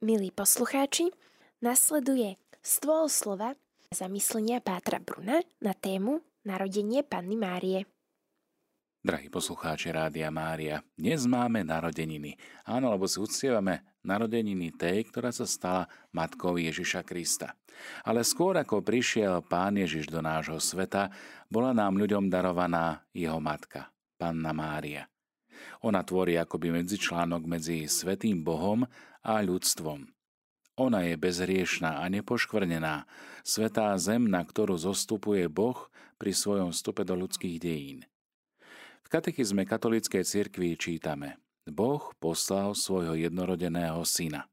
Milí poslucháči, nasleduje stôl slova zamyslenia Pátra Bruna na tému Narodenie Panny Márie. Drahí poslucháči Rádia Mária, dnes máme narodeniny. Áno, lebo si uctievame narodeniny tej, ktorá sa stala matkou Ježiša Krista. Ale skôr ako prišiel Pán Ježiš do nášho sveta, bola nám ľuďom darovaná jeho matka, Panna Mária. Ona tvorí akoby medzičlánok medzi Svetým Bohom a ľudstvom. Ona je bezriešná a nepoškvrnená, svetá zem, na ktorú zostupuje Boh pri svojom vstupe do ľudských dejín. V katechizme katolíckej cirkvi čítame Boh poslal svojho jednorodeného syna.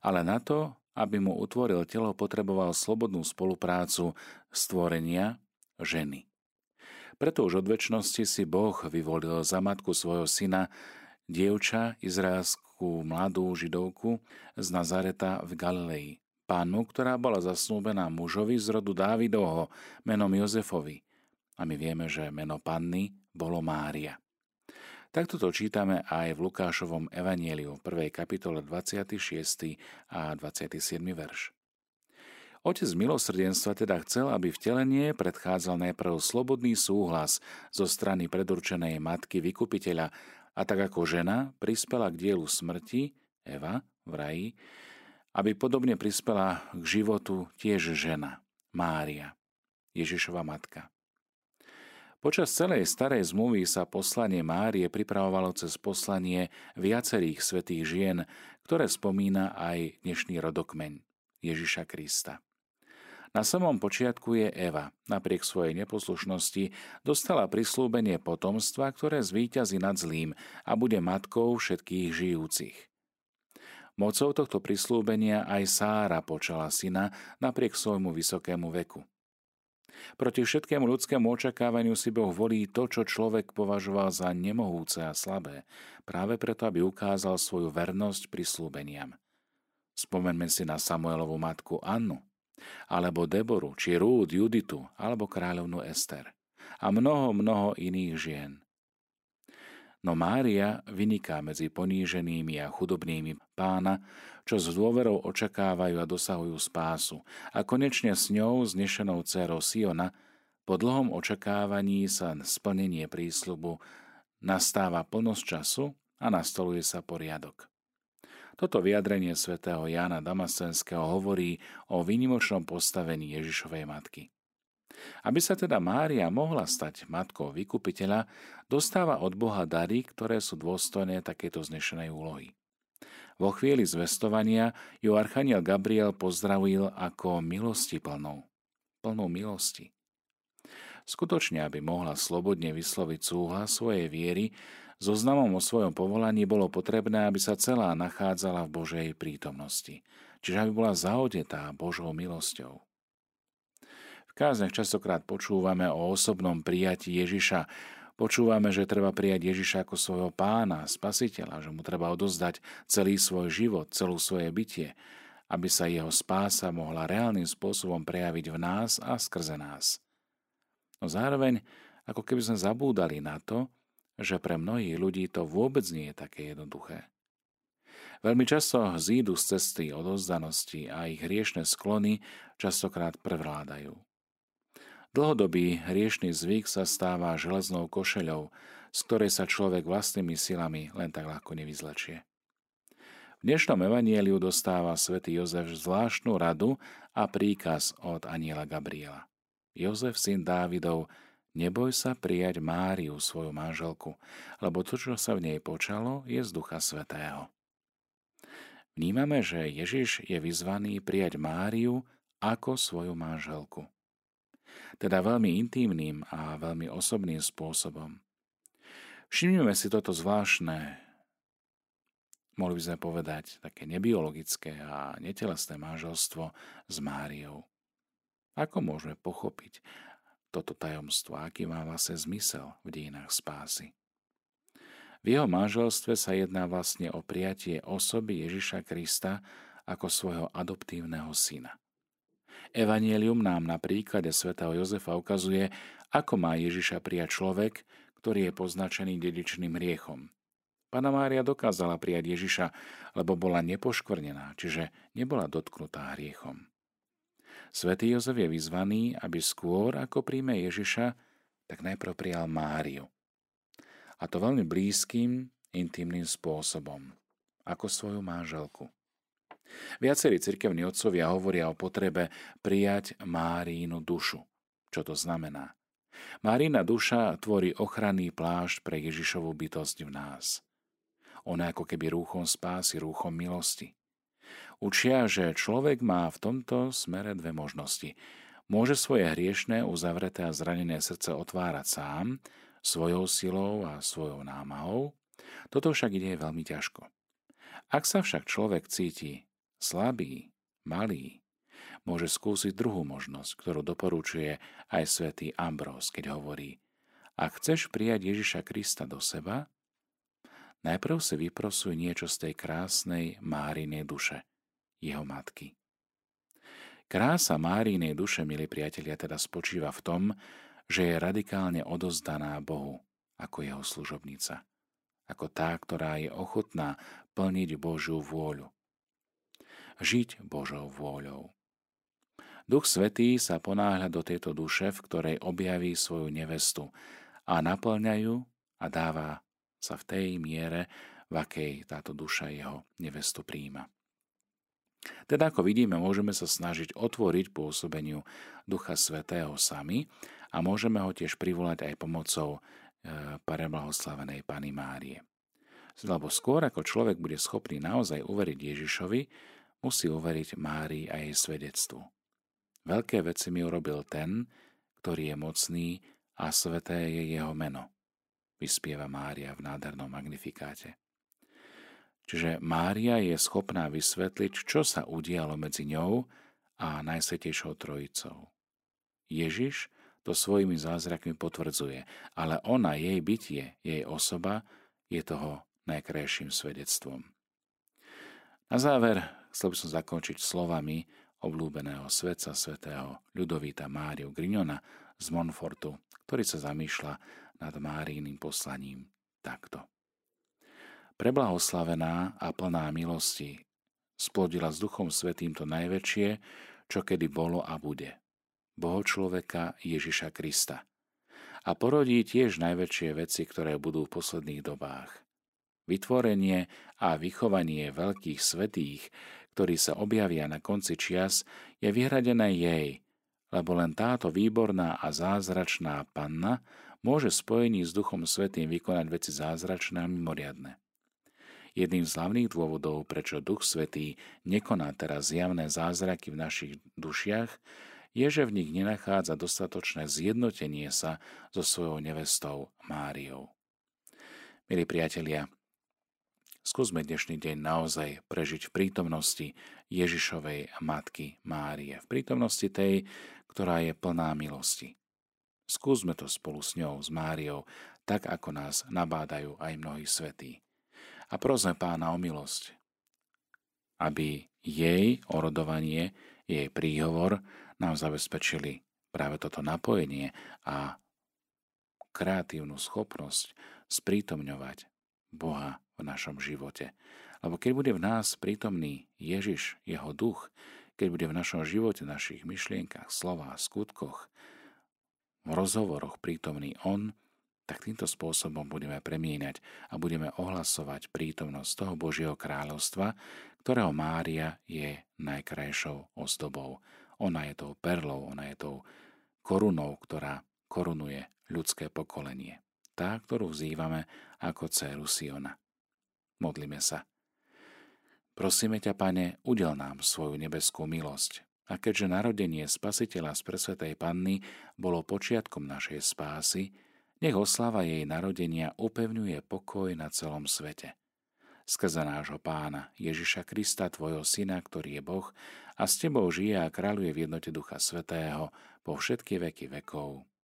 Ale na to, aby mu utvoril telo, potreboval slobodnú spoluprácu stvorenia ženy. Preto už od väčšnosti si Boh vyvolil za matku svojho syna dievča izraelskú mladú židovku z Nazareta v Galilei. Pánu, ktorá bola zasnúbená mužovi z rodu Dávidovho menom Jozefovi. A my vieme, že meno panny bolo Mária. Takto to čítame aj v Lukášovom evanieliu v 1. kapitole 26. a 27. verš. Otec milosrdenstva teda chcel, aby vtelenie predchádzal najprv slobodný súhlas zo strany predurčenej matky vykupiteľa a tak ako žena prispela k dielu smrti, Eva v raji, aby podobne prispela k životu tiež žena, Mária, Ježišova matka. Počas celej starej zmluvy sa poslanie Márie pripravovalo cez poslanie viacerých svetých žien, ktoré spomína aj dnešný rodokmeň Ježiša Krista. Na samom počiatku je Eva. Napriek svojej neposlušnosti dostala prislúbenie potomstva, ktoré zvíťazí nad zlým a bude matkou všetkých žijúcich. Mocou tohto prislúbenia aj Sára počala syna napriek svojmu vysokému veku. Proti všetkému ľudskému očakávaniu si Boh volí to, čo človek považoval za nemohúce a slabé, práve preto, aby ukázal svoju vernosť prislúbeniam. Spomeňme si na Samuelovú matku Annu alebo Deboru, či Rúd, Juditu, alebo kráľovnú Ester a mnoho, mnoho iných žien. No Mária vyniká medzi poníženými a chudobnými pána, čo s dôverou očakávajú a dosahujú spásu a konečne s ňou, znešenou dcerou Siona, po dlhom očakávaní sa splnenie prísľubu nastáva plnosť času a nastoluje sa poriadok. Toto vyjadrenie svätého Jána Damasenského hovorí o výnimočnom postavení Ježišovej matky. Aby sa teda Mária mohla stať matkou vykupiteľa, dostáva od Boha dary, ktoré sú dôstojné takéto znešenej úlohy. Vo chvíli zvestovania ju archaniel Gabriel pozdravil ako milosti plnou. Plnou milosti. Skutočne, aby mohla slobodne vysloviť súhlas svojej viery, Zoznamom o svojom povolaní bolo potrebné, aby sa celá nachádzala v Božej prítomnosti, čiže aby bola zaodetá Božou milosťou. V kázniach častokrát počúvame o osobnom prijatí Ježiša, Počúvame, že treba prijať Ježiša ako svojho pána, spasiteľa, že mu treba odozdať celý svoj život, celú svoje bytie, aby sa jeho spása mohla reálnym spôsobom prejaviť v nás a skrze nás. No zároveň, ako keby sme zabúdali na to, že pre mnohých ľudí to vôbec nie je také jednoduché. Veľmi často zídu z cesty odozdanosti a ich hriešne sklony častokrát prevládajú. Dlhodobý hriešný zvyk sa stáva železnou košeľou, z ktorej sa človek vlastnými silami len tak ľahko nevyzlečie. V dnešnom evanieliu dostáva svätý Jozef zvláštnu radu a príkaz od aniela Gabriela. Jozef, syn Dávidov, Neboj sa prijať Máriu, svoju manželku, lebo to, čo sa v nej počalo, je z Ducha Svetého. Vnímame, že Ježiš je vyzvaný prijať Máriu ako svoju manželku. Teda veľmi intímnym a veľmi osobným spôsobom. Všimnime si toto zvláštne, mohli by sme povedať, také nebiologické a netelesné manželstvo s Máriou. Ako môžeme pochopiť, toto tajomstvo, aký má vlastne zmysel v dejinách spásy. V jeho manželstve sa jedná vlastne o prijatie osoby Ježiša Krista ako svojho adoptívneho syna. Evangelium nám na príklade svätého Jozefa ukazuje, ako má Ježiša prijať človek, ktorý je poznačený dedičným hriechom. Pana Mária dokázala prijať Ježiša, lebo bola nepoškvrnená, čiže nebola dotknutá hriechom. Svetý Jozef je vyzvaný, aby skôr ako príjme Ježiša, tak najprv prijal Máriu. A to veľmi blízkym, intimným spôsobom, ako svoju manželku. Viacerí cirkevní otcovia hovoria o potrebe prijať Márínu dušu. Čo to znamená? Márína duša tvorí ochranný plášť pre Ježišovú bytosť v nás. Ona ako keby rúchom spásy, rúchom milosti. Učia, že človek má v tomto smere dve možnosti. Môže svoje hriešné, uzavreté a zranené srdce otvárať sám, svojou silou a svojou námahou. Toto však ide veľmi ťažko. Ak sa však človek cíti slabý, malý, môže skúsiť druhú možnosť, ktorú doporučuje aj svätý Ambrós, keď hovorí Ak chceš prijať Ježiša Krista do seba, najprv si vyprosuj niečo z tej krásnej Márinej duše, jeho matky. Krása Márinej duše, milí priatelia, teda spočíva v tom, že je radikálne odozdaná Bohu ako jeho služobnica, ako tá, ktorá je ochotná plniť Božiu vôľu žiť Božou vôľou. Duch Svetý sa ponáhľa do tejto duše, v ktorej objaví svoju nevestu a naplňajú a dáva sa v tej miere, v akej táto duša jeho nevestu príjima. Teda ako vidíme, môžeme sa snažiť otvoriť pôsobeniu Ducha Svetého sami a môžeme ho tiež privolať aj pomocou e, preblahoslavenej Pany Márie. Lebo skôr ako človek bude schopný naozaj uveriť Ježišovi, musí uveriť Márii a jej svedectvu. Veľké veci mi urobil ten, ktorý je mocný a sveté je jeho meno, vyspieva Mária v nádhernom magnifikáte. Čiže Mária je schopná vysvetliť, čo sa udialo medzi ňou a Najsvetejšou Trojicou. Ježiš to svojimi zázrakmi potvrdzuje, ale ona, jej bytie, jej osoba je toho najkrajším svedectvom. Na záver chcel by som zakončiť slovami obľúbeného svetca svetého Ľudovíta Máriu Grignona z Monfortu, ktorý sa zamýšľa nad Máríným poslaním takto. Preblahoslavená a plná milosti splodila s Duchom Svetým to najväčšie, čo kedy bolo a bude. Boho človeka Ježiša Krista. A porodí tiež najväčšie veci, ktoré budú v posledných dobách – Vytvorenie a vychovanie veľkých svetých, ktorí sa objavia na konci čias, je vyhradené jej, lebo len táto výborná a zázračná panna môže spojení s Duchom Svetým vykonať veci zázračné a mimoriadne. Jedným z hlavných dôvodov, prečo Duch Svetý nekoná teraz zjavné zázraky v našich dušiach, je, že v nich nenachádza dostatočné zjednotenie sa so svojou nevestou Máriou. Milí priatelia, Skúsme dnešný deň naozaj prežiť v prítomnosti Ježišovej matky Márie, v prítomnosti tej, ktorá je plná milosti. Skúsme to spolu s ňou, s Máriou, tak ako nás nabádajú aj mnohí svetí. A prosme pána o milosť, aby jej orodovanie, jej príhovor nám zabezpečili práve toto napojenie a kreatívnu schopnosť sprítomňovať Boha v našom živote. Lebo keď bude v nás prítomný Ježiš, jeho duch, keď bude v našom živote, našich myšlienkach, slovách, skutkoch, v rozhovoroch prítomný On, tak týmto spôsobom budeme premieňať a budeme ohlasovať prítomnosť toho Božieho kráľovstva, ktorého Mária je najkrajšou ozdobou. Ona je tou perlou, ona je tou korunou, ktorá korunuje ľudské pokolenie tá, ktorú vzývame ako dceru Siona. Modlíme sa. Prosíme ťa, Pane, udel nám svoju nebeskú milosť. A keďže narodenie Spasiteľa z Presvetej Panny bolo počiatkom našej spásy, nech oslava jej narodenia upevňuje pokoj na celom svete. Skrze nášho pána Ježiša Krista, tvojho syna, ktorý je Boh a s tebou žije a kráľuje v jednote Ducha Svetého po všetky veky vekov.